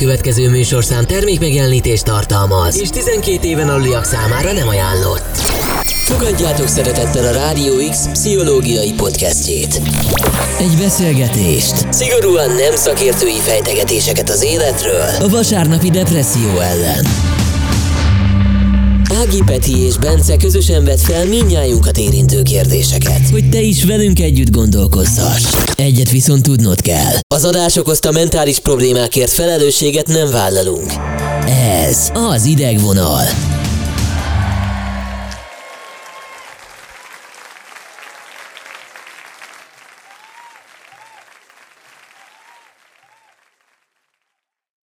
következő műsorszám termékmegjelenítést tartalmaz, és 12 éven aluliak számára nem ajánlott. Fogadjátok szeretettel a Rádió X pszichológiai podcastjét. Egy beszélgetést, szigorúan nem szakértői fejtegetéseket az életről, a vasárnapi depresszió ellen. Ági Peti és Bence közösen vett fel mindnyájunkat érintő kérdéseket, hogy te is velünk együtt gondolkozhass. Egyet viszont tudnod kell. Az adás okozta mentális problémákért felelősséget nem vállalunk. Ez az idegvonal.